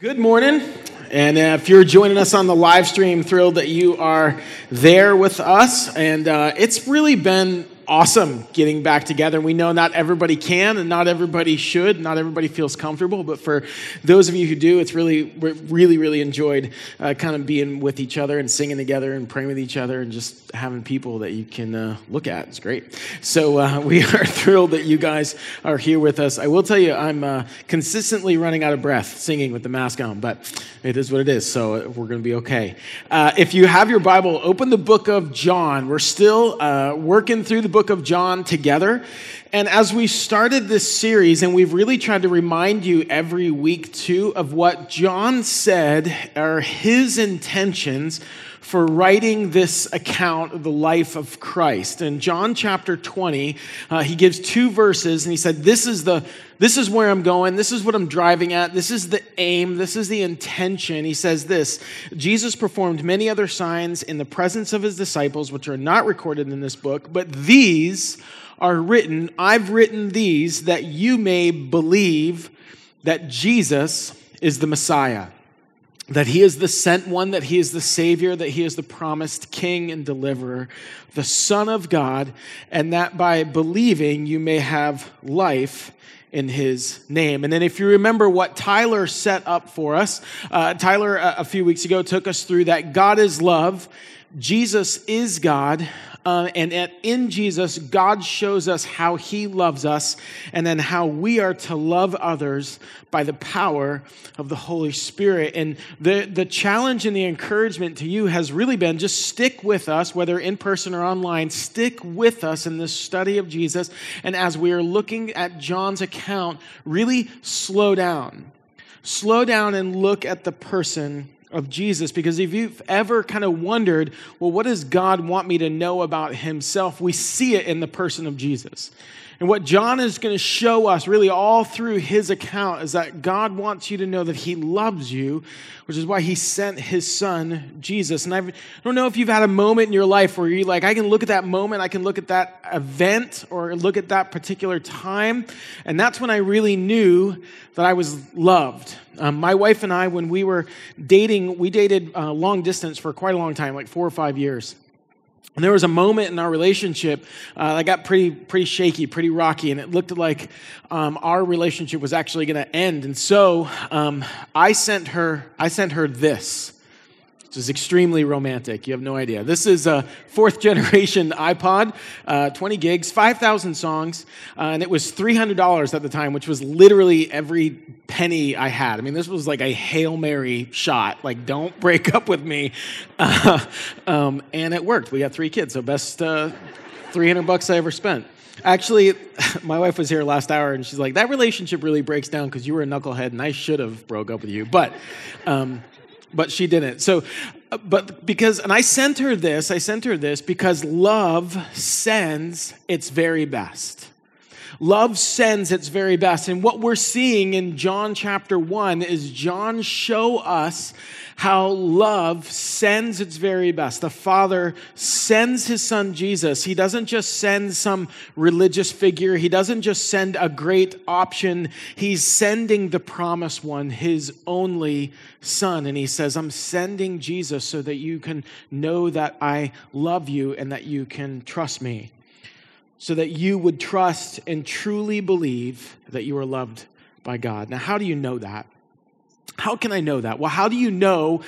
Good morning. And uh, if you're joining us on the live stream, thrilled that you are there with us. And uh, it's really been awesome getting back together. We know not everybody can and not everybody should, not everybody feels comfortable, but for those of you who do, it's really, really, really enjoyed uh, kind of being with each other and singing together and praying with each other and just having people that you can uh, look at. It's great. So uh, we are thrilled that you guys are here with us. I will tell you, I'm uh, consistently running out of breath singing with the mask on, but it is what it is, so we're going to be okay. Uh, if you have your Bible, open the book of John. We're still uh, working through the book book of John together. And as we started this series, and we've really tried to remind you every week too of what John said are his intentions for writing this account of the life of Christ. In John chapter 20, uh, he gives two verses and he said, This is the this is where I'm going. This is what I'm driving at. This is the aim. This is the intention. He says this Jesus performed many other signs in the presence of his disciples, which are not recorded in this book, but these are written. I've written these that you may believe that Jesus is the Messiah that he is the sent one, that he is the Savior, that he is the promised King and deliverer, the Son of God, and that by believing you may have life in his name. And then, if you remember what Tyler set up for us, uh, Tyler a, a few weeks ago took us through that God is love, Jesus is God, uh, and at, in Jesus, God shows us how He loves us and then how we are to love others by the power of the Holy Spirit. And the, the challenge and the encouragement to you has really been just stick with us, whether in person or online, stick with us in this study of Jesus. And as we are looking at John's account, really slow down. Slow down and look at the person of Jesus because if you've ever kind of wondered, well, what does God want me to know about himself? We see it in the person of Jesus. And what John is going to show us really all through his account is that God wants you to know that he loves you, which is why he sent his son, Jesus. And I've, I don't know if you've had a moment in your life where you're like, I can look at that moment, I can look at that event, or look at that particular time. And that's when I really knew that I was loved. Um, my wife and I, when we were dating, we dated uh, long distance for quite a long time, like four or five years. And there was a moment in our relationship uh, that got pretty, pretty shaky, pretty rocky, and it looked like um, our relationship was actually going to end. And so um, I sent her, I sent her this which is extremely romantic. You have no idea. This is a fourth generation iPod, uh, 20 gigs, 5,000 songs, uh, and it was $300 at the time, which was literally every penny I had. I mean, this was like a Hail Mary shot, like, don't break up with me. Uh, um, and it worked. We got three kids, so best uh, 300 bucks I ever spent. Actually, my wife was here last hour and she's like, that relationship really breaks down because you were a knucklehead and I should have broke up with you. But um, but she didn't. So, uh, but because, and I sent her this, I sent her this because love sends its very best. Love sends its very best. And what we're seeing in John chapter 1 is John show us how love sends its very best. The Father sends his son Jesus. He doesn't just send some religious figure, he doesn't just send a great option. He's sending the promised one, his only son. And he says, I'm sending Jesus so that you can know that I love you and that you can trust me. So that you would trust and truly believe that you are loved by God. Now, how do you know that? How can I know that? Well, how do you know?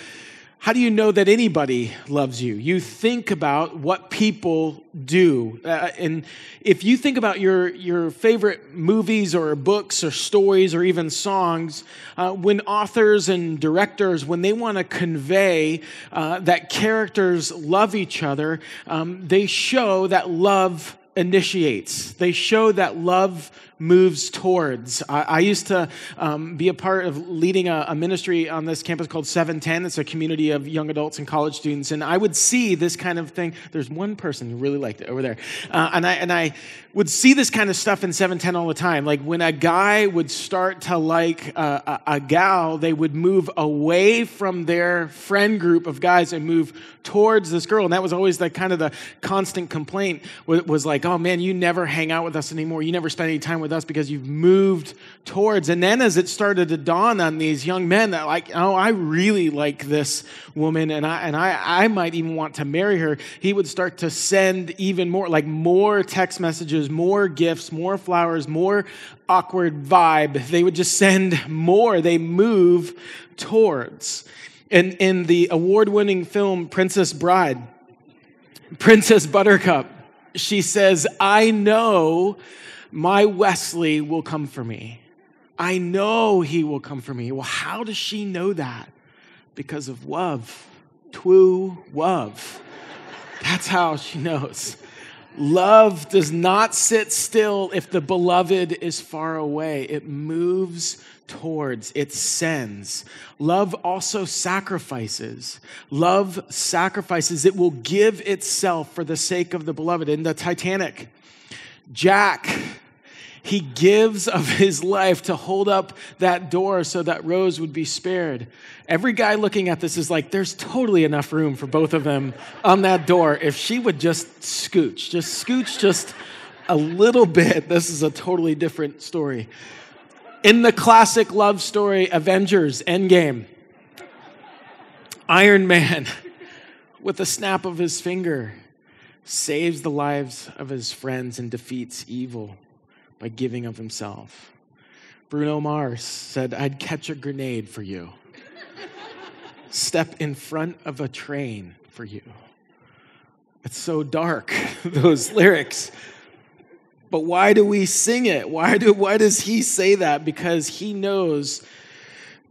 How do you know that anybody loves you? You think about what people do. Uh, and if you think about your, your favorite movies or books or stories or even songs, uh, when authors and directors, when they want to convey uh, that characters love each other, um, they show that love initiates. They show that love moves towards. I, I used to um, be a part of leading a, a, ministry on this campus called 710. It's a community of young adults and college students, and I would see this kind of thing. There's one person who really liked it over there, uh, and I and I would see this kind of stuff in 710 all the time. Like when a guy would start to like a, a gal, they would move away from their friend group of guys and move towards this girl, and that was always the kind of the constant complaint was, was like, "Oh man, you never hang out with us anymore. You never spend any time with." With us because you've moved towards. And then as it started to dawn on these young men that like, oh, I really like this woman and I and I, I might even want to marry her, he would start to send even more, like more text messages, more gifts, more flowers, more awkward vibe. They would just send more. They move towards. And in the award-winning film Princess Bride, Princess Buttercup, she says, I know my Westley will come for me. I know he will come for me. Well, how does she know that? Because of love. Twu love. That's how she knows. Love does not sit still if the beloved is far away. It moves towards, it sends. Love also sacrifices. Love sacrifices. It will give itself for the sake of the beloved. In the Titanic, Jack he gives of his life to hold up that door so that Rose would be spared. Every guy looking at this is like, there's totally enough room for both of them on that door. If she would just scooch, just scooch just a little bit, this is a totally different story. In the classic love story, Avengers Endgame, Iron Man, with a snap of his finger, saves the lives of his friends and defeats evil by giving of himself. Bruno Mars said, I'd catch a grenade for you, step in front of a train for you. It's so dark, those lyrics. But why do we sing it? Why, do, why does he say that? Because he knows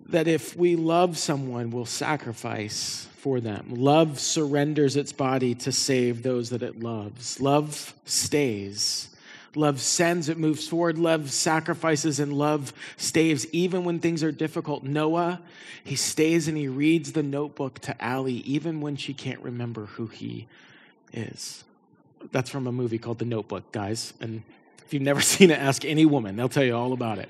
that if we love someone, we'll sacrifice for them. Love surrenders its body to save those that it loves. Love stays. Love sends, it moves forward. Love sacrifices, and love stays even when things are difficult. Noah, he stays and he reads the notebook to Allie even when she can't remember who he is. That's from a movie called The Notebook, guys. And if you've never seen it, ask any woman, they'll tell you all about it.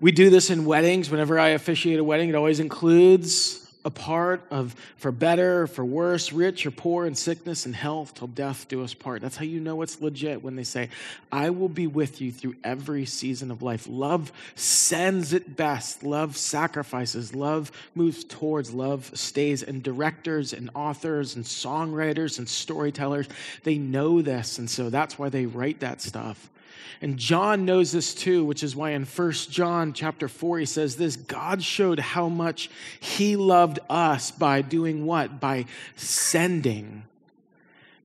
We do this in weddings. Whenever I officiate a wedding, it always includes a part of for better or for worse, rich or poor, in sickness and health, till death do us part. That's how you know it's legit when they say, I will be with you through every season of life. Love sends it best. Love sacrifices. Love moves towards. Love stays. And directors and authors and songwriters and storytellers, they know this. And so that's why they write that stuff. And John knows this too, which is why in 1 John chapter 4 he says this, God showed how much he loved us by doing what? By sending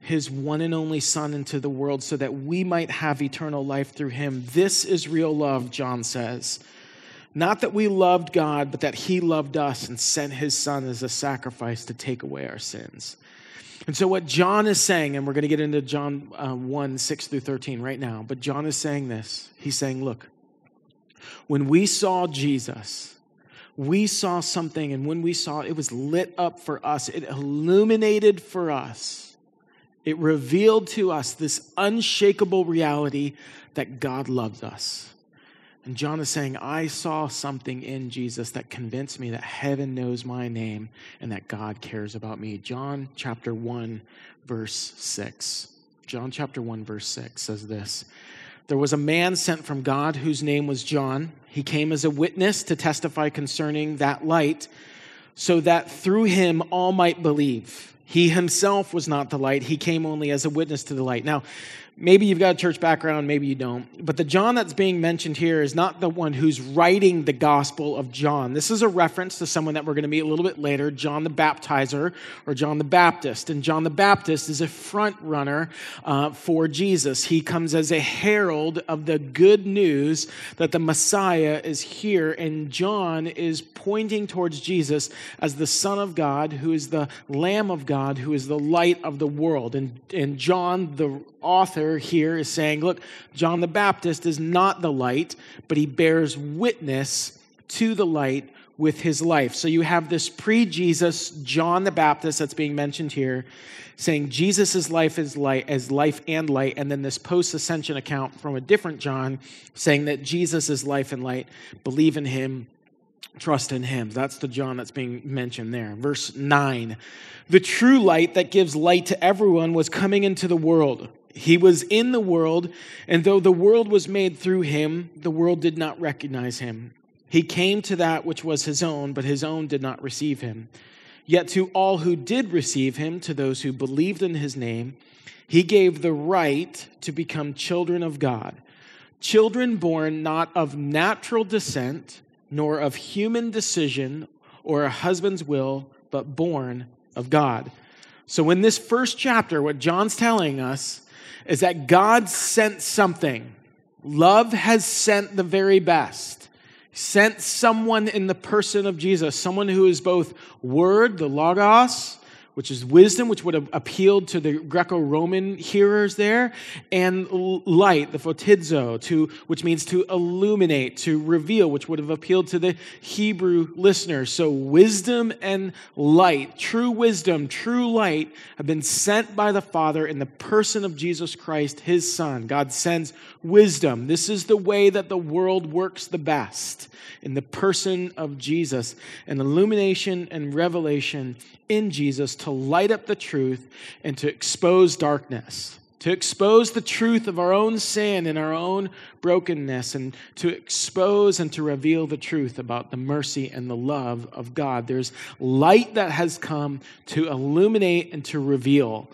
his one and only son into the world so that we might have eternal life through him. This is real love, John says. Not that we loved God, but that he loved us and sent his son as a sacrifice to take away our sins. And so, what John is saying, and we're going to get into John uh, 1 6 through 13 right now, but John is saying this. He's saying, Look, when we saw Jesus, we saw something, and when we saw it, it was lit up for us, it illuminated for us, it revealed to us this unshakable reality that God loves us. And John is saying, I saw something in Jesus that convinced me that heaven knows my name and that God cares about me. John chapter 1, verse 6. John chapter 1, verse 6 says this There was a man sent from God whose name was John. He came as a witness to testify concerning that light, so that through him all might believe. He himself was not the light, he came only as a witness to the light. Now, Maybe you've got a church background, maybe you don't. But the John that's being mentioned here is not the one who's writing the Gospel of John. This is a reference to someone that we're going to meet a little bit later, John the Baptizer or John the Baptist. And John the Baptist is a front runner uh, for Jesus. He comes as a herald of the good news that the Messiah is here. And John is pointing towards Jesus as the Son of God, who is the Lamb of God, who is the light of the world. And, and John, the author here is saying, look, John the Baptist is not the light, but he bears witness to the light with his life. So you have this pre Jesus John the Baptist that's being mentioned here saying Jesus' life is light as life and light, and then this post ascension account from a different John saying that Jesus is life and light. Believe in him, trust in him. That's the John that's being mentioned there. Verse 9 The true light that gives light to everyone was coming into the world. He was in the world, and though the world was made through him, the world did not recognize him. He came to that which was his own, but his own did not receive him. Yet to all who did receive him, to those who believed in his name, he gave the right to become children of God. Children born not of natural descent, nor of human decision or a husband's will, but born of God. So, in this first chapter, what John's telling us is that God sent something. Love has sent the very best. Sent someone in the person of Jesus, someone who is both Word, the Logos, which is wisdom, which would have appealed to the Greco-Roman hearers there, and light, the photizo, to, which means to illuminate, to reveal, which would have appealed to the Hebrew listeners. So wisdom and light, true wisdom, true light, have been sent by the Father in the person of Jesus Christ, his Son. God sends wisdom. This is the way that the world works the best in the person of Jesus, and illumination and revelation in Jesus to light up the truth and to expose darkness, to expose the truth of our own sin and our own brokenness, and to expose and to reveal the truth about the mercy and the love of God. There's light that has come to illuminate and to reveal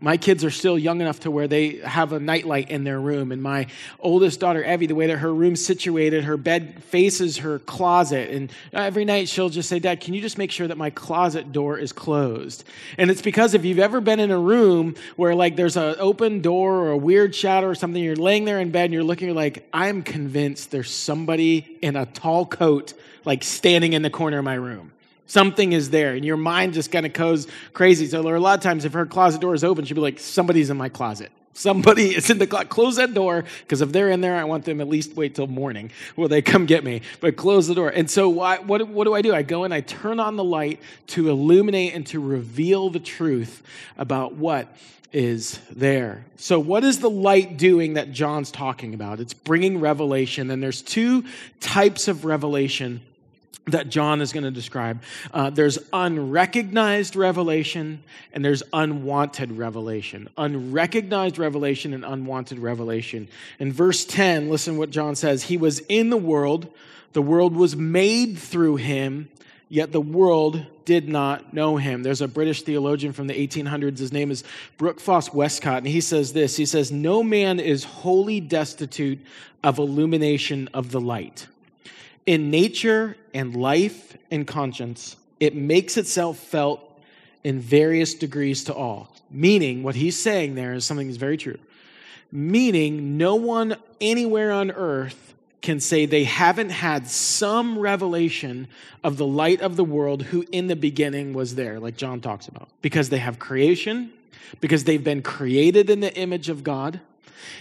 my kids are still young enough to where they have a nightlight in their room. And my oldest daughter, Evie, the way that her room's situated, her bed faces her closet. And every night she'll just say, Dad, can you just make sure that my closet door is closed? And it's because if you've ever been in a room where like there's an open door or a weird shadow or something, you're laying there in bed and you're looking, you're like, I'm convinced there's somebody in a tall coat like standing in the corner of my room. Something is there, and your mind just kind of goes crazy. So, a lot of times, if her closet door is open, she'll be like, Somebody's in my closet. Somebody is in the closet. Close that door, because if they're in there, I want them at least wait till morning will they come get me. But close the door. And so, what, what do I do? I go and I turn on the light to illuminate and to reveal the truth about what is there. So, what is the light doing that John's talking about? It's bringing revelation, and there's two types of revelation that John is going to describe. Uh, there's unrecognized revelation and there's unwanted revelation. Unrecognized revelation and unwanted revelation. In verse 10, listen what John says. He was in the world, the world was made through him, yet the world did not know him. There's a British theologian from the 1800s. His name is Brooke Foss Westcott, and he says this He says, No man is wholly destitute of illumination of the light in nature and life and conscience, it makes itself felt in various degrees to all. Meaning, what he's saying there is something that's very true. Meaning, no one anywhere on earth can say they haven't had some revelation of the light of the world who in the beginning was there, like John talks about. Because they have creation, because they've been created in the image of God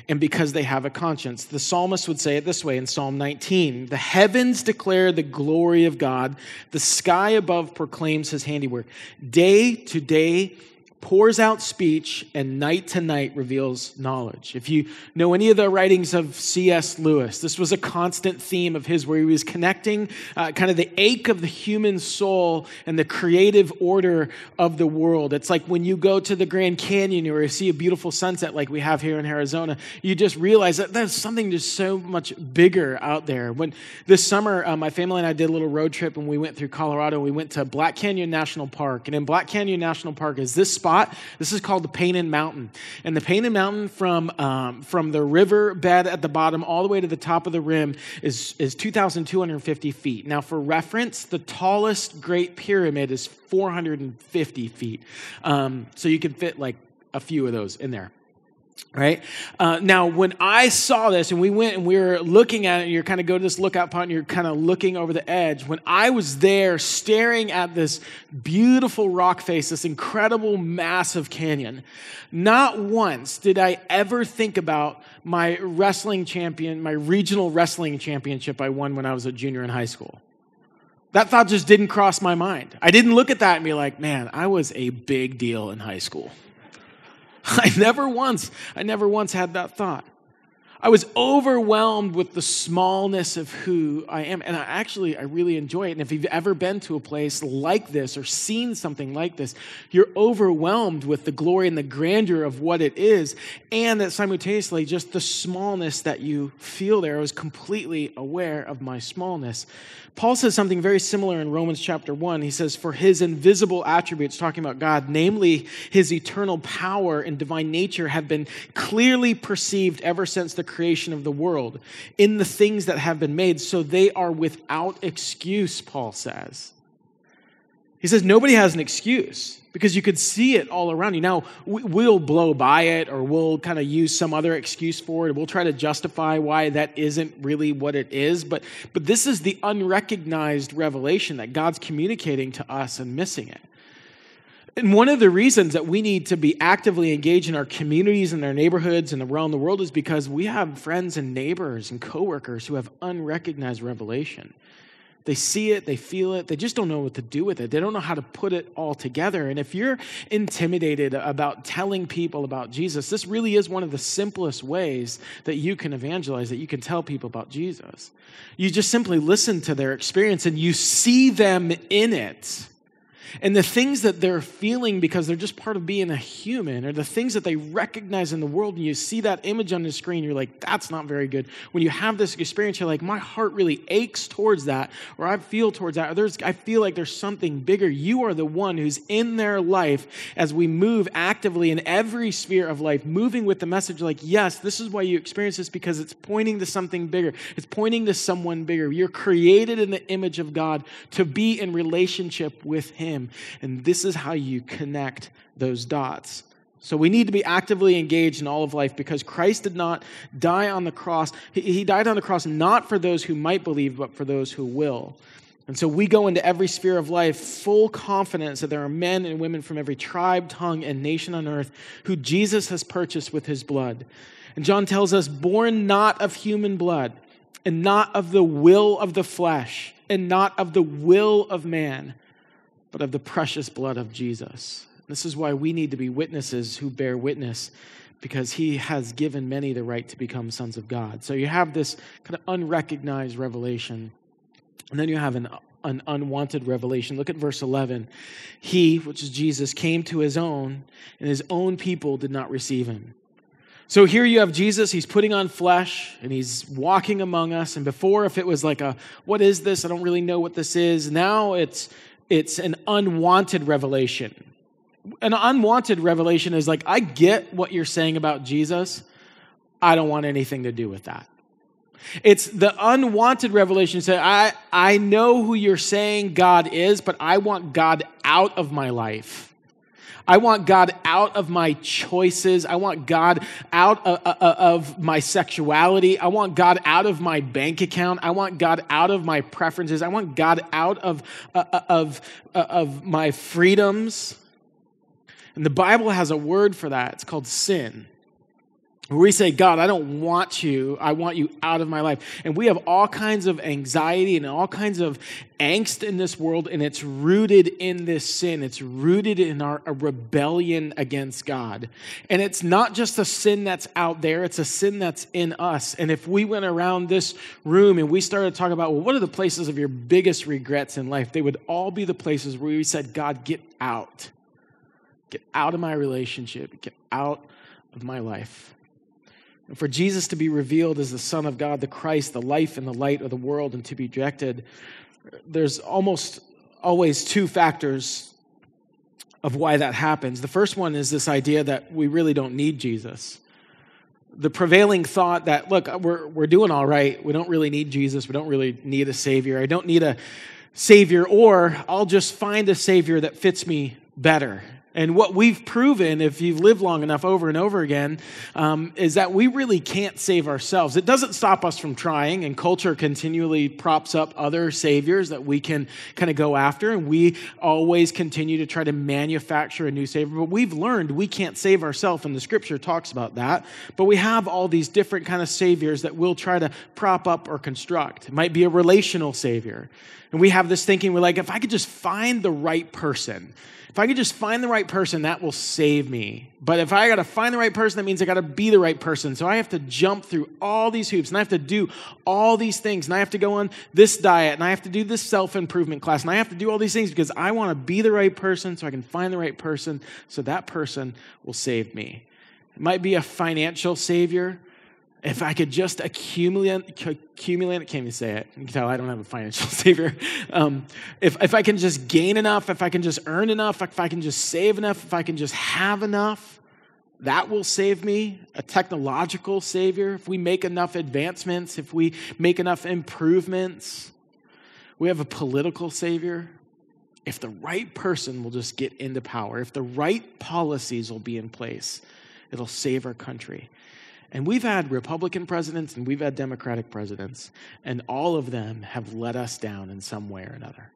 and because they have a conscience. The psalmist would say it this way in Psalm 19 The heavens declare the glory of God, the sky above proclaims his handiwork. Day to day, pours out speech, and night to night reveals knowledge. If you know any of the writings of C.S. Lewis, this was a constant theme of his where he was connecting uh, kind of the ache of the human soul and the creative order of the world. It's like when you go to the Grand Canyon or you see a beautiful sunset like we have here in Arizona, you just realize that there's something just so much bigger out there. When this summer, uh, my family and I did a little road trip and we went through Colorado. We went to Black Canyon National Park. And in Black Canyon National Park is this spot. This is called the Painted Mountain. And the Painted Mountain from, um, from the river bed at the bottom all the way to the top of the rim is, is 2,250 feet. Now, for reference, the tallest Great Pyramid is 450 feet. Um, so you can fit like a few of those in there right? Uh, now when i saw this and we went and we were looking at it and you're kind of go to this lookout point and you're kind of looking over the edge. When i was there staring at this beautiful rock face this incredible massive canyon not once did i ever think about my wrestling champion my regional wrestling championship i won when i was a junior in high school. That thought just didn't cross my mind. I didn't look at that and be like man i was a big deal in high school I never once, I never once had that thought. I was overwhelmed with the smallness of who I am. And I actually, I really enjoy it. And if you've ever been to a place like this or seen something like this, you're overwhelmed with the glory and the grandeur of what it is. And that simultaneously, just the smallness that you feel there. I was completely aware of my smallness. Paul says something very similar in Romans chapter 1. He says, For his invisible attributes, talking about God, namely his eternal power and divine nature, have been clearly perceived ever since the creation of the world in the things that have been made, so they are without excuse, Paul says. He says, Nobody has an excuse because you could see it all around you. Now, we'll blow by it or we'll kind of use some other excuse for it. We'll try to justify why that isn't really what it is. But, but this is the unrecognized revelation that God's communicating to us and missing it. And one of the reasons that we need to be actively engaged in our communities and our neighborhoods and around the world is because we have friends and neighbors and coworkers who have unrecognized revelation. They see it, they feel it, they just don't know what to do with it. They don't know how to put it all together. And if you're intimidated about telling people about Jesus, this really is one of the simplest ways that you can evangelize, that you can tell people about Jesus. You just simply listen to their experience and you see them in it and the things that they're feeling because they're just part of being a human, or the things that they recognize in the world, and you see that image on the screen, you're like, that's not very good. When you have this experience, you're like, my heart really aches towards that, or I feel towards that, or there's, I feel like there's something bigger. You are the one who's in their life as we move actively in every sphere of life, moving with the message like, yes, this is why you experience this because it's pointing to something bigger. It's pointing to someone bigger. You're created in the image of God to be in relationship with Him. And this is how you connect those dots. So we need to be actively engaged in all of life because Christ did not die on the cross. He died on the cross not for those who might believe, but for those who will. And so we go into every sphere of life full confidence that there are men and women from every tribe, tongue, and nation on earth who Jesus has purchased with his blood. And John tells us, born not of human blood, and not of the will of the flesh, and not of the will of man but of the precious blood of Jesus. This is why we need to be witnesses who bear witness because he has given many the right to become sons of God. So you have this kind of unrecognized revelation. And then you have an, an unwanted revelation. Look at verse 11. He, which is Jesus, came to his own, and his own people did not receive him. So here you have Jesus, he's putting on flesh and he's walking among us. And before, if it was like a, what is this? I don't really know what this is. Now it's it's an unwanted revelation. An unwanted revelation is like, I get what you're saying about Jesus. I don't want anything to do with that. It's the unwanted revelation say, I, I know who you're saying God is, but I want God out of my life. I want God out of my choices. I want God out of, my sexuality. I want God out of my bank account. I want God out of my preferences. I want God out of, uh, uh, of, uh, of my freedoms. And the Bible has a word for that. It's called sin where we say, God, I don't want you. I want you out of my life. And we have all kinds of anxiety and all kinds of angst in this world, and it's rooted in this sin. It's rooted in our rebellion against God. And it's not just a sin that's out there, it's a sin that's in us. And if we went around this room and we started talking about, well, what are the places of your biggest regrets in life? They would all be the places where we said, God, get out. Get out of my relationship. Get out of my life. And for Jesus to be revealed as the Son of God, the Christ, the life and the light of the world, and to be rejected, there's almost always two factors of why that happens. The first one is this idea that we really don't need Jesus. The prevailing thought that, look, we're, we're doing all right. We don't really need Jesus. We don't really need a Savior. I don't need a Savior, or I'll just find a Savior that fits me better. And what we've proven, if you've lived long enough over and over again, um, is that we really can't save ourselves. It doesn't stop us from trying, and culture continually props up other saviors that we can kind of go after, and we always continue to try to manufacture a new savior. But we've learned we can't save ourselves, and the scripture talks about that. But we have all these different kind of saviors that we'll try to prop up or construct. It might be a relational savior. And we have this thinking, we're like, if I could just find the right person, if I could just find the right person, that will save me. But if I got to find the right person, that means I got to be the right person. So I have to jump through all these hoops and I have to do all these things. And I have to go on this diet and I have to do this self improvement class and I have to do all these things because I want to be the right person so I can find the right person so that person will save me. It might be a financial savior. If I could just accumulate, accumulate, can't even say it. You can tell I don't have a financial savior. Um, if, if I can just gain enough, if I can just earn enough, if I can just save enough, if I can just have enough, that will save me. A technological savior. If we make enough advancements, if we make enough improvements, we have a political savior. If the right person will just get into power, if the right policies will be in place, it'll save our country. And we've had Republican presidents and we've had Democratic presidents, and all of them have let us down in some way or another.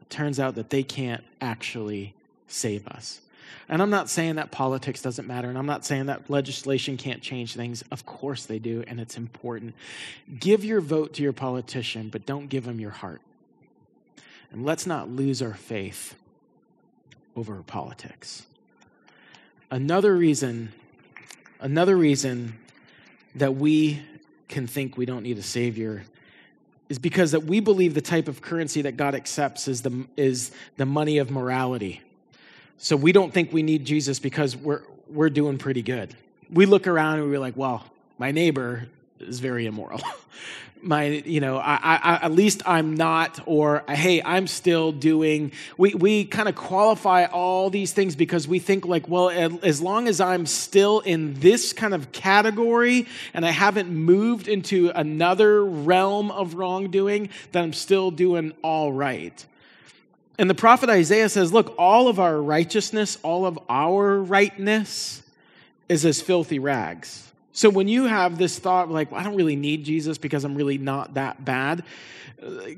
It turns out that they can't actually save us. And I'm not saying that politics doesn't matter, and I'm not saying that legislation can't change things. Of course they do, and it's important. Give your vote to your politician, but don't give them your heart. And let's not lose our faith over politics. Another reason, another reason that we can think we don't need a savior is because that we believe the type of currency that God accepts is the, is the money of morality. So we don't think we need Jesus because we're, we're doing pretty good. We look around and we're like, well, my neighbor is very immoral. my you know I, I, at least i'm not or hey i'm still doing we, we kind of qualify all these things because we think like well as long as i'm still in this kind of category and i haven't moved into another realm of wrongdoing then i'm still doing all right and the prophet isaiah says look all of our righteousness all of our rightness is as filthy rags so when you have this thought, like, well, I don't really need Jesus because I'm really not that bad,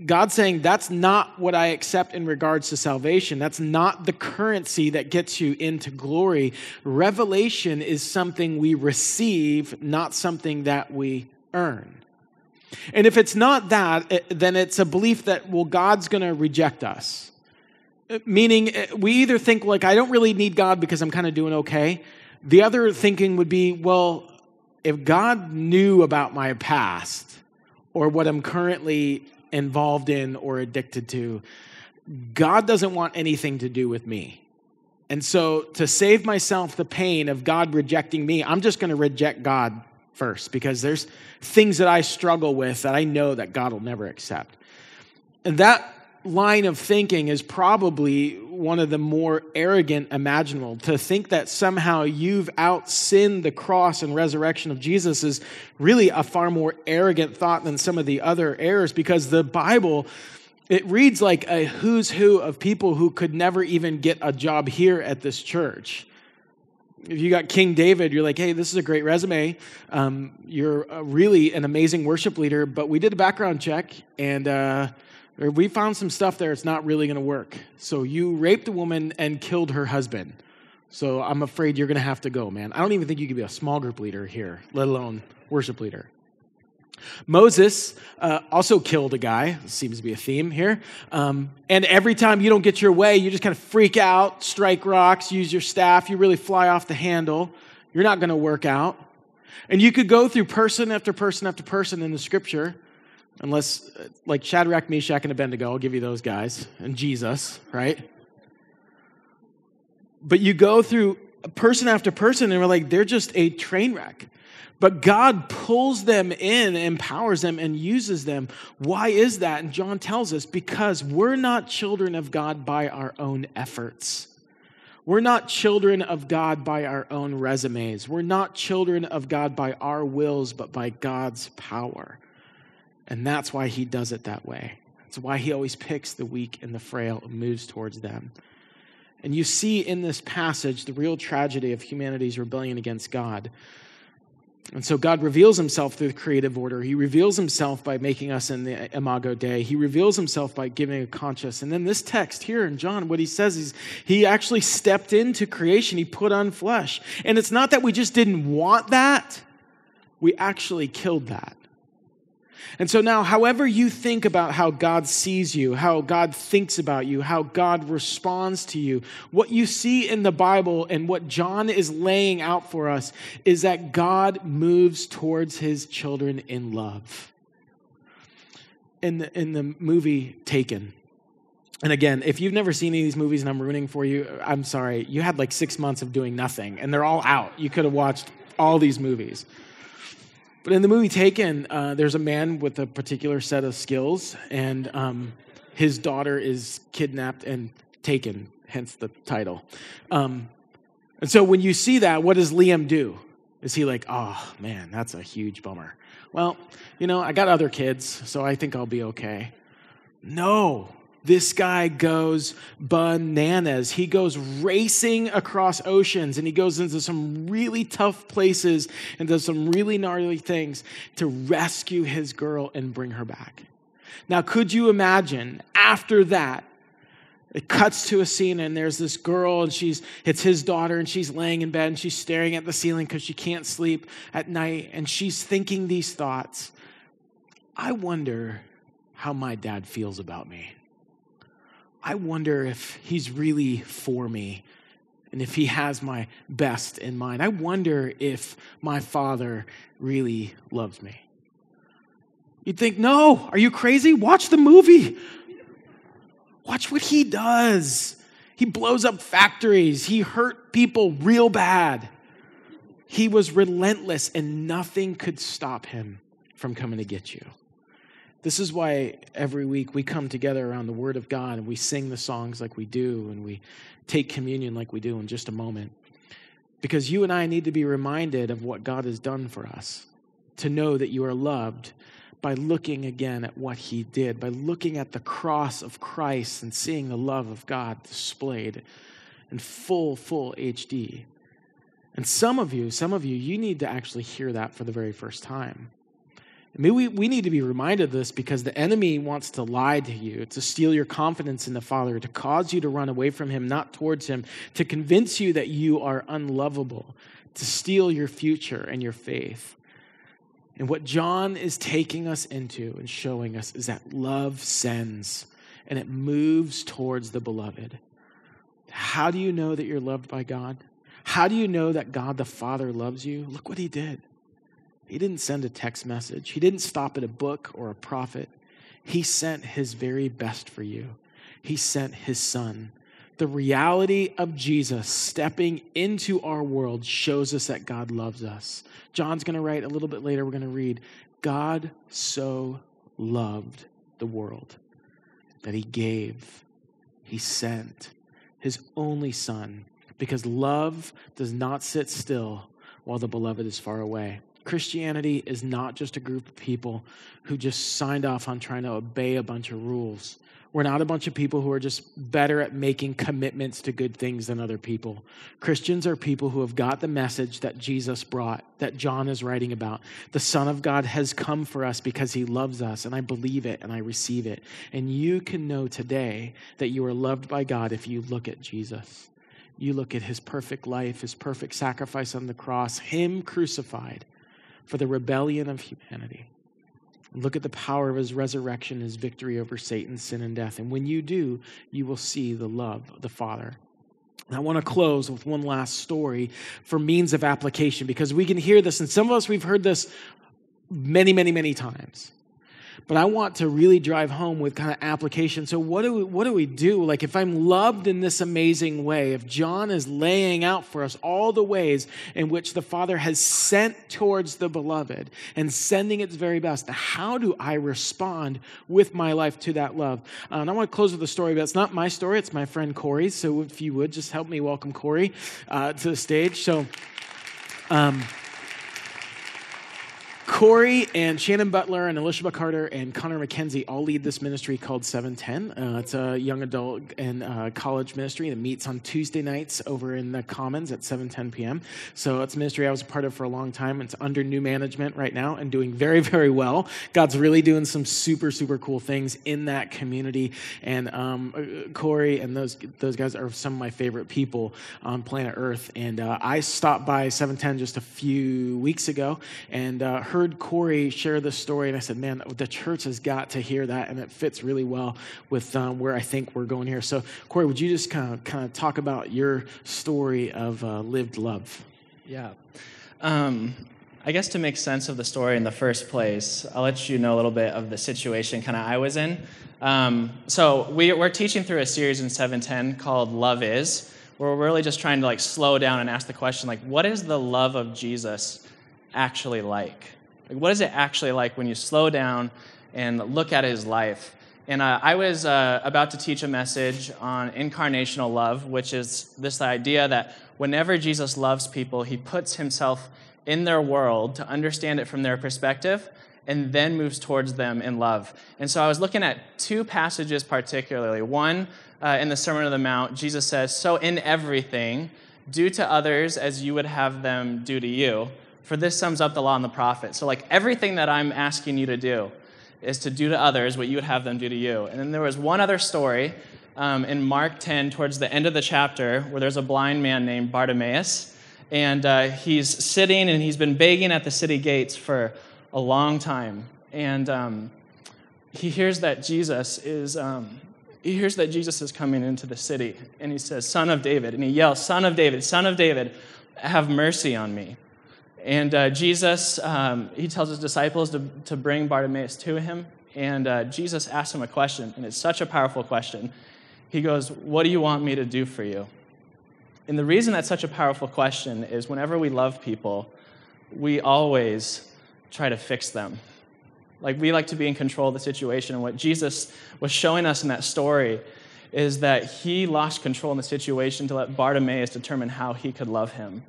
God's saying that's not what I accept in regards to salvation. That's not the currency that gets you into glory. Revelation is something we receive, not something that we earn. And if it's not that, eh, then it's a belief that, well, God's going to reject us. Eh, meaning, eh, we either think, like, I don't really need God because I'm kind of doing okay. The other thinking would be, well, if God knew about my past or what I'm currently involved in or addicted to, God doesn't want anything to do with me. And so, to save myself the pain of God rejecting me, I'm just going to reject God first because there's things that I struggle with that I know that God will never accept. And that line of thinking is probably one of the more arrogant imaginable. To think that somehow you've out sinned the cross and resurrection of Jesus is really a far more arrogant thought than some of the other errors because the Bible. It reads like a who's who of people who could never even get a job here at this church. If you got King David, you're like, hey, this is a great resume. Um, you're really an amazing worship leader, but we did a background check and uh, we found some stuff there, it's not really going to work. So you raped a woman and killed her husband. So I'm afraid you're going to have to go, man. I don't even think you could be a small group leader here, let alone worship leader. Moses uh, also killed a guy, seems to be a theme here. Um, and every time you don't get your way, you just kind of freak out, strike rocks, use your staff, you really fly off the handle. You're not going to work out. And you could go through person after person after person in the scripture Unless, uh, like Shadrach, Meshach, and Abednego, I'll give you those guys, and Jesus, right? But you go through person after person, and we're like, they're just a train wreck. But God pulls them in, empowers them, and uses them. Why is that? And John tells us because we're not children of God by our own efforts. We're not children of God by our own resumes. We're not children of God by our wills, but by God's power. And that's why he does it that way. That's why he always picks the weak and the frail and moves towards them. And you see in this passage the real tragedy of humanity's rebellion against God. And so God reveals himself through the creative order. He reveals himself by making us in the Imago Dei. He reveals himself by giving a conscience. And then this text here in John, what he says is he actually stepped into creation. He put on flesh. And it's not that we just didn't want that, we actually killed that. And so now, however you think about how God sees you, how God thinks about you, how God responds to you, what you see in the Bible and what John is laying out for us is that God moves towards his children in love. In the, in the movie Taken, and again, if you've never seen any of these movies and I'm ruining for you, I'm sorry. You had like six months of doing nothing, and they're all out. You could have watched all these movies. But in the movie Taken, uh, there's a man with a particular set of skills, and um, his daughter is kidnapped and taken, hence the title. Um, and so when you see that, what does Liam do? Is he like, oh man, that's a huge bummer? Well, you know, I got other kids, so I think I'll be okay. No, this guy goes bananas. He goes racing across oceans and he goes into some really tough places and does some really gnarly things to rescue his girl and bring her back. Now, could you imagine after that? It cuts to a scene and there's this girl and she's it's his daughter and she's laying in bed and she's staring at the ceiling because she can't sleep at night and she's thinking these thoughts. I wonder how my dad feels about me. I wonder if he's really for me and if he has my best in mind. I wonder if my father really loves me. You'd think, no, are you crazy? Watch the movie. Watch what he does. He blows up factories, he hurt people real bad. He was relentless, and nothing could stop him from coming to get you. This is why every week we come together around the Word of God and we sing the songs like we do and we take communion like we do in just a moment. Because you and I need to be reminded of what God has done for us, to know that you are loved by looking again at what He did, by looking at the cross of Christ and seeing the love of God displayed in full, full HD. And some of you, some of you, you need to actually hear that for the very first time. Maybe we, we need to be reminded of this because the enemy wants to lie to you, to steal your confidence in the Father, to cause you to run away from Him, not towards Him, to convince you that you are unlovable, to steal your future and your faith. And what John is taking us into and showing us is that love sends and it moves towards the beloved. How do you know that you're loved by God? How do you know that God the Father loves you? Look what He did. He didn't send a text message, He didn't stop at a book or a prophet. He sent His very best for you. He sent His Son. The reality of Jesus stepping into our world shows us that God loves us. John's going to write a little bit later, we're going to read God so loved the world that he gave, he sent his only Son, because love does not sit still while the beloved is far away. Christianity is not just a group of people who just signed off on trying to obey a bunch of rules. We're not a bunch of people who are just better at making commitments to good things than other people. Christians are people who have got the message that Jesus brought, that John is writing about. The Son of God has come for us because he loves us, and I believe it and I receive it. And you can know today that you are loved by God if you look at Jesus. You look at his perfect life, his perfect sacrifice on the cross, him crucified for the rebellion of humanity. Look at the power of his resurrection, his victory over Satan, sin, and death. And when you do, you will see the love of the Father. I want to close with one last story for means of application because we can hear this, and some of us, we've heard this many, many, many times but I want to really drive home with kind of application. So what do we what do we do? Like if I'm loved in this amazing way, if John is laying out for us all the ways in which the Father has sent towards the beloved and sending its very best, how do I respond with my life to that love? Uh, and I want to close with a story, but it's not my story, it's my friend Corey's. So if you would just help me welcome Corey uh, to the stage. So um, Corey and Shannon Butler and Alicia Carter and Connor McKenzie all lead this ministry called 710. Uh, it's a young adult and uh, college ministry that meets on Tuesday nights over in the Commons at 7:10 p.m. So it's a ministry I was a part of for a long time. It's under new management right now and doing very, very well. God's really doing some super, super cool things in that community. And um, uh, Corey and those those guys are some of my favorite people on planet Earth. And uh, I stopped by 710 just a few weeks ago and uh, heard heard Corey share this story, and I said, man, the church has got to hear that, and it fits really well with um, where I think we're going here. So, Corey, would you just kind of kind of talk about your story of uh, lived love? Yeah. Um, I guess to make sense of the story in the first place, I'll let you know a little bit of the situation kind of I was in. Um, so we, we're teaching through a series in 710 called Love Is, where we're really just trying to like slow down and ask the question like, what is the love of Jesus actually like? Like, what is it actually like when you slow down and look at his life? And uh, I was uh, about to teach a message on incarnational love, which is this idea that whenever Jesus loves people, he puts himself in their world to understand it from their perspective and then moves towards them in love. And so I was looking at two passages particularly. One, uh, in the Sermon on the Mount, Jesus says, So in everything, do to others as you would have them do to you. For this sums up the law and the prophets. So, like, everything that I'm asking you to do is to do to others what you would have them do to you. And then there was one other story um, in Mark 10, towards the end of the chapter, where there's a blind man named Bartimaeus. And uh, he's sitting and he's been begging at the city gates for a long time. And um, he hears that Jesus is. Um, he hears that Jesus is coming into the city, and he says, Son of David. And he yells, Son of David, Son of David, have mercy on me. And uh, Jesus, um, he tells his disciples to, to bring Bartimaeus to him. And uh, Jesus asks him a question, and it's such a powerful question. He goes, What do you want me to do for you? And the reason that's such a powerful question is whenever we love people, we always try to fix them. Like we like to be in control of the situation. And what Jesus was showing us in that story is that he lost control in the situation to let Bartimaeus determine how he could love him.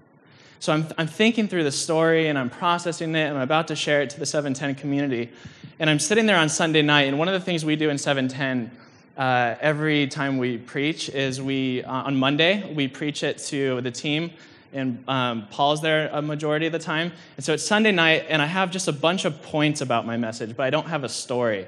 So I'm, I'm thinking through the story and I'm processing it and I'm about to share it to the 710 community. And I'm sitting there on Sunday night, and one of the things we do in 710 uh, every time we preach is we, uh, on Monday, we preach it to the team and um, Paul's there a majority of the time. And so it's Sunday night, and I have just a bunch of points about my message, but I don't have a story.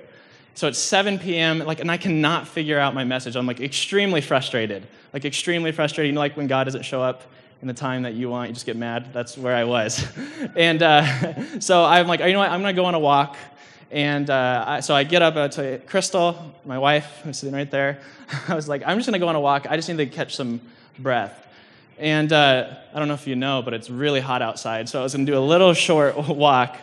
So it's 7 p.m., like, and I cannot figure out my message. I'm like extremely frustrated, like extremely frustrated. You know, like when God doesn't show up in the time that you want, you just get mad. That's where I was. and uh, so I'm like, you know what? I'm gonna go on a walk. And uh, I, so I get up to Crystal, my wife, who's sitting right there. I was like, I'm just gonna go on a walk. I just need to catch some breath. And uh, I don't know if you know, but it's really hot outside. So I was going to do a little short walk.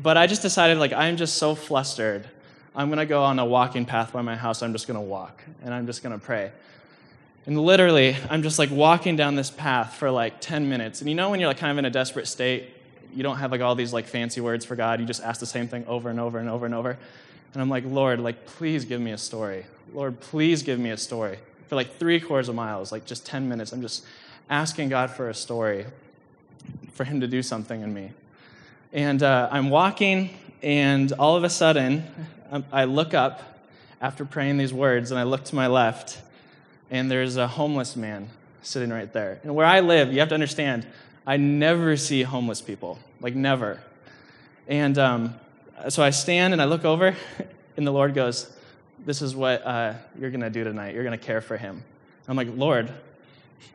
But I just decided, like, I'm just so flustered. I'm going to go on a walking path by my house. I'm just going to walk and I'm just going to pray. And literally, I'm just like walking down this path for like 10 minutes. And you know, when you're like kind of in a desperate state, you don't have like all these like fancy words for God. You just ask the same thing over and over and over and over. And I'm like, Lord, like, please give me a story. Lord, please give me a story. For like three quarters of miles, like just 10 minutes, I'm just asking God for a story, for Him to do something in me. And uh, I'm walking, and all of a sudden, um, I look up after praying these words, and I look to my left, and there's a homeless man sitting right there. And where I live, you have to understand, I never see homeless people, like never. And um, so I stand and I look over, and the Lord goes, This is what uh, you're going to do tonight. You're going to care for him. I'm like, Lord,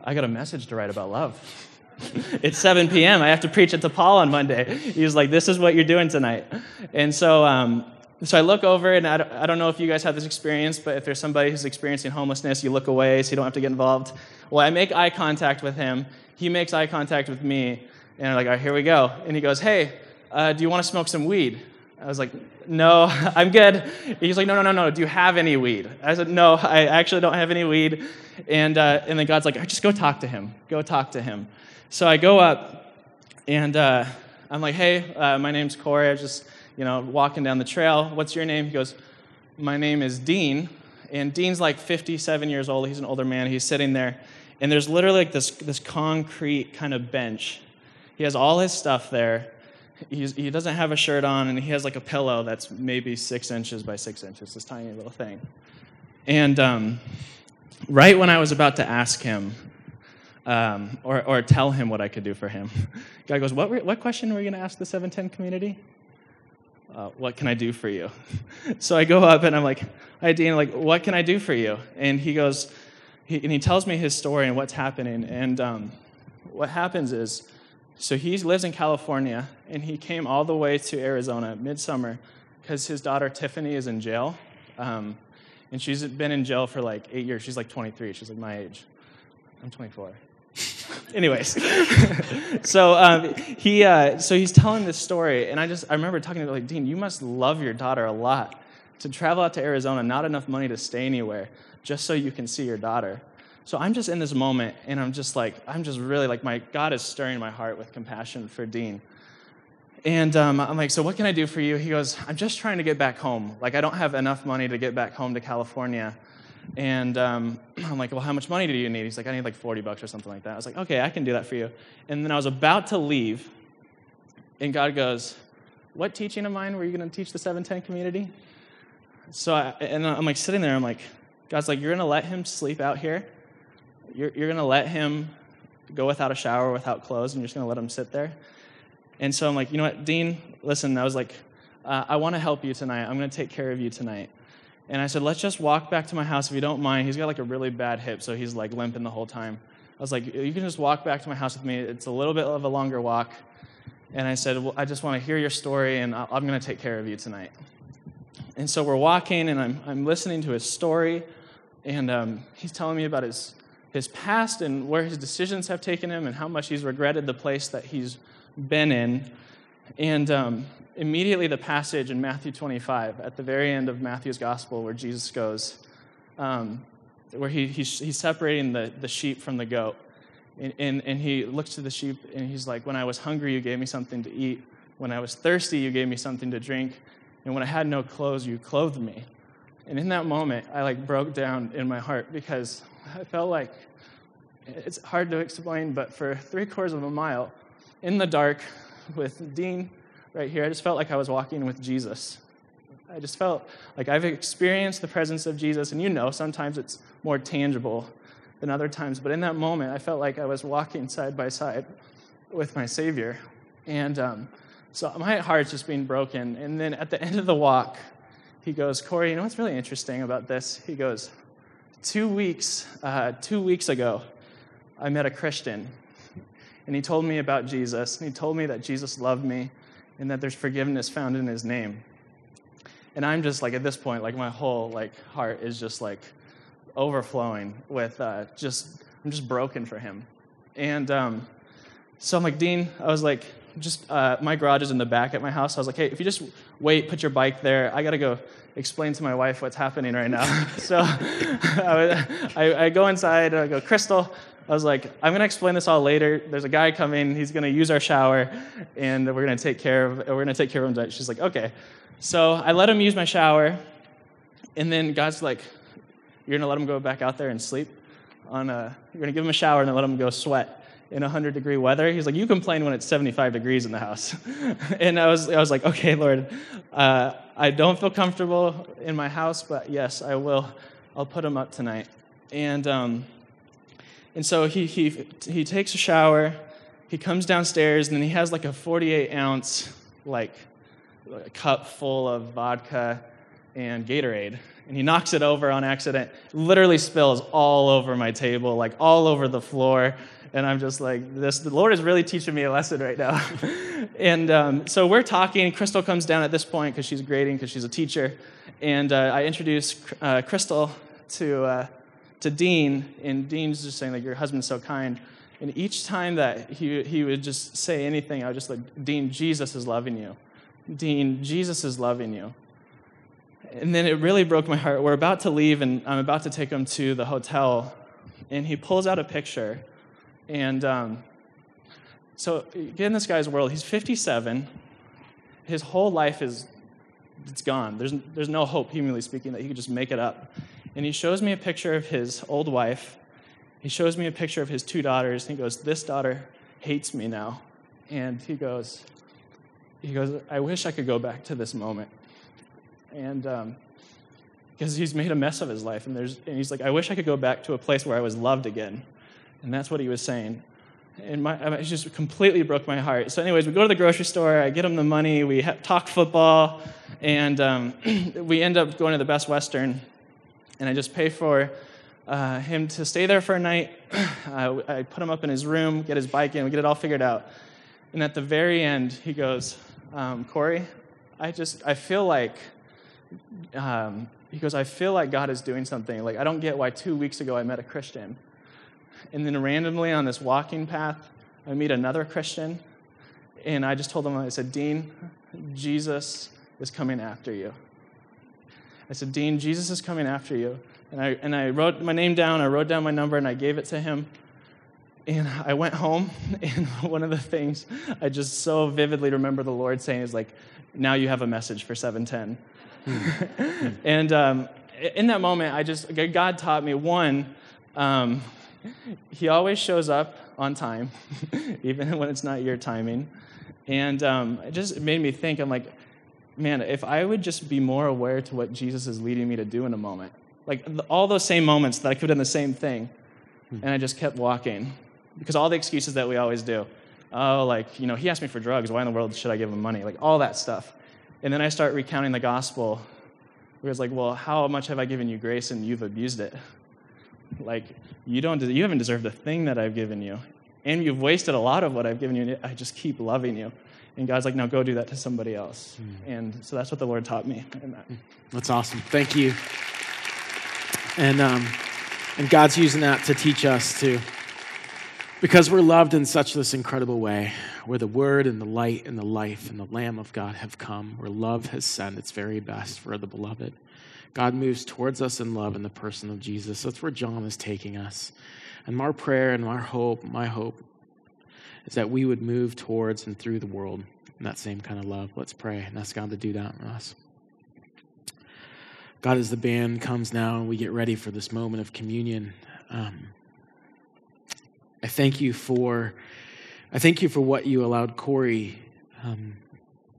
I got a message to write about love. it's 7 p.m. I have to preach it to Paul on Monday. He's like, This is what you're doing tonight. And so, um, so I look over, and I don't, I don't know if you guys have this experience, but if there's somebody who's experiencing homelessness, you look away so you don't have to get involved. Well, I make eye contact with him. He makes eye contact with me. And I'm like, All right, here we go. And he goes, Hey, uh, do you want to smoke some weed? I was like, no, I'm good. He's like, no, no, no, no. Do you have any weed? I said, no, I actually don't have any weed. And, uh, and then God's like, just go talk to him. Go talk to him. So I go up and uh, I'm like, hey, uh, my name's Corey. I just, you know, walking down the trail. What's your name? He goes, my name is Dean. And Dean's like 57 years old. He's an older man. He's sitting there. And there's literally like this, this concrete kind of bench. He has all his stuff there He's, he doesn't have a shirt on, and he has like a pillow that's maybe six inches by six inches, this tiny little thing. And um, right when I was about to ask him, um, or, or tell him what I could do for him, God goes, What, what question were you going to ask the 710 community? Uh, what can I do for you? so I go up and I'm like, Hi, Dean, like, what can I do for you? And he goes, he, and he tells me his story and what's happening. And um, what happens is, So he lives in California, and he came all the way to Arizona midsummer because his daughter Tiffany is in jail. Um, and she's been in jail for like eight years. She's like 23. She's like my age. I'm 24. Anyways, so um, he uh, so he's telling this story, and I just I remember talking to him like Dean, you must love your daughter a lot to travel out to Arizona, not enough money to stay anywhere, just so you can see your daughter. So I'm just in this moment, and I'm just like I'm just really like my God is stirring my heart with compassion for Dean. And um, I'm like, so what can I do for you? He goes, I'm just trying to get back home. Like, I don't have enough money to get back home to California. And um, I'm like, well, how much money do you need? He's like, I need like 40 bucks or something like that. I was like, okay, I can do that for you. And then I was about to leave, and God goes, what teaching of mine were you going to teach the 710 community? So, I, and I'm like sitting there, I'm like, God's like, you're going to let him sleep out here? You're, you're going to let him go without a shower, without clothes, and you're just going to let him sit there? And so I'm like, you know what, Dean, listen, I was like, uh, I want to help you tonight. I'm going to take care of you tonight. And I said, let's just walk back to my house if you don't mind. He's got like a really bad hip, so he's like limping the whole time. I was like, you can just walk back to my house with me. It's a little bit of a longer walk. And I said, well, I just want to hear your story, and I'm going to take care of you tonight. And so we're walking, and I'm, I'm listening to his story, and um, he's telling me about his, his past and where his decisions have taken him and how much he's regretted the place that he's been in. And um, immediately, the passage in Matthew 25, at the very end of Matthew's gospel, where Jesus goes, um, where he, he's, he's separating the, the sheep from the goat. And, and, and he looks to the sheep and he's like, When I was hungry, you gave me something to eat. When I was thirsty, you gave me something to drink. And when I had no clothes, you clothed me. And in that moment, I like broke down in my heart because I felt like it's hard to explain, but for three quarters of a mile, in the dark with Dean right here, I just felt like I was walking with Jesus. I just felt like I've experienced the presence of Jesus, and you know, sometimes it's more tangible than other times, but in that moment, I felt like I was walking side by side with my Savior. And um, so my heart's just being broken. And then at the end of the walk, he goes, Corey, you know what's really interesting about this? He goes, two weeks, uh, two weeks ago, I met a Christian and he told me about Jesus, and he told me that Jesus loved me and that there's forgiveness found in his name. And I'm just like at this point, like my whole like heart is just like overflowing with uh, just I'm just broken for him. And um, so I'm like, Dean, I was like, just uh, my garage is in the back at my house. I was like, hey, if you just wait, put your bike there. I gotta go explain to my wife what's happening right now. so I, I, I, go inside. and I go, Crystal, I was like, I'm to explain this all later. There's a guy coming. He's to use our shower, and we're to take care of. We're to take care of him. She's like, okay. So I let him use my shower, and then God's like, you're to let him go back out there and sleep. On a, you're going to give him a shower and then let him go sweat in 100 degree weather. He's like, you complain when it's 75 degrees in the house. and I was, I was like, okay, Lord, uh, I don't feel comfortable in my house, but yes, I will. I'll put him up tonight. And um, and so he, he, he takes a shower, he comes downstairs, and then he has like a 48 ounce like a cup full of vodka and Gatorade. And he knocks it over on accident, literally spills all over my table, like all over the floor. And I'm just like, this, the Lord is really teaching me a lesson right now. and um, so we're talking. Crystal comes down at this point because she's grading, because she's a teacher. And uh, I introduce uh, Crystal to, uh, to Dean, and Dean's just saying, like, your husband's so kind. And each time that he, he would just say anything, I would just like, Dean, Jesus is loving you. Dean, Jesus is loving you. And then it really broke my heart. We're about to leave, and I'm about to take him to the hotel, and he pulls out a picture. And um, so, get in this guy's world. He's 57. His whole life is it's gone. There's, there's no hope, humanly speaking, that he could just make it up and he shows me a picture of his old wife. He shows me a picture of his two daughters. And he goes, This daughter hates me now. And he goes, he goes, I wish I could go back to this moment. And um, because he's made a mess of his life. And, there's, and he's like, I wish I could go back to a place where I was loved again. And that's what he was saying. And my, it just completely broke my heart. So, anyways, we go to the grocery store. I get him the money. We talk football. And um, we end up going to the Best Western and I just pay for uh, him to stay there for a night. I, I, put him up in his room, get his bike in, we get it all figured out. And at the very end, he goes, um, Corey, I just, I feel like, um, he goes, I feel like God is doing something. Like, I don't get why two weeks ago I met a Christian. And then randomly on this walking path, I meet another Christian. And I just told him, I said, Dean, Jesus is coming after you. I said, Dean, Jesus is coming after you. And I, and I wrote my name down, I wrote down my number, and I gave it to him. And I went home, and one of the things I just so vividly remember the Lord saying is like, now you have a message for 710. and um, in that moment, I just, God taught me one, um, He always shows up on time, even when it's not your timing. And um, it just made me think, I'm like, man, if I would just be more aware to what Jesus is leading me to do in a moment, like all those same moments that I could have done the same thing, and I just kept walking. Because all the excuses that we always do, oh, like, you know, he asked me for drugs, why in the world should I give him money? Like all that stuff. And then I start recounting the gospel, where it's like, well, how much have I given you grace and you've abused it? Like, you, don't, you haven't deserved a thing that I've given you. And you've wasted a lot of what I've given you. I just keep loving you. And God's like, no, go do that to somebody else. Mm. And so that's what the Lord taught me. That. That's awesome. Thank you. And, um, and God's using that to teach us to, because we're loved in such this incredible way, where the Word and the light and the life and the Lamb of God have come, where love has sent its very best for the beloved. God moves towards us in love in the person of Jesus. That's where John is taking us. And our prayer and our hope, my hope, is that we would move towards and through the world in that same kind of love. Let's pray and ask God to do that in us. God, as the band comes now and we get ready for this moment of communion, um, I thank you for, I thank you for what you allowed Corey um,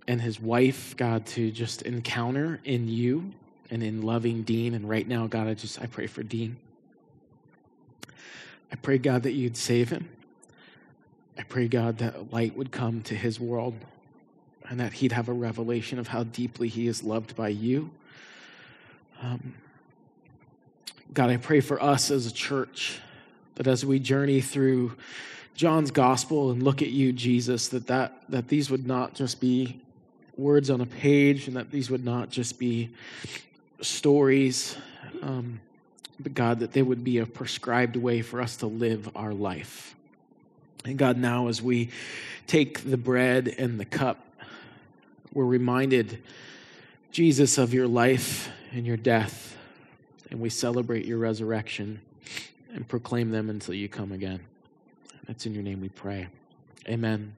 and his wife, God, to just encounter in you and in loving Dean. And right now, God, I just I pray for Dean. I pray, God, that you'd save him. I pray, God, that light would come to his world and that he'd have a revelation of how deeply he is loved by you um, God, I pray for us as a church that as we journey through John's gospel and look at you, Jesus, that, that, that these would not just be words on a page and that these would not just be stories, um, but God, that they would be a prescribed way for us to live our life. And God, now as we take the bread and the cup, we're reminded, Jesus, of your life and your death, and we celebrate your resurrection and proclaim them until you come again. That's in your name we pray. Amen.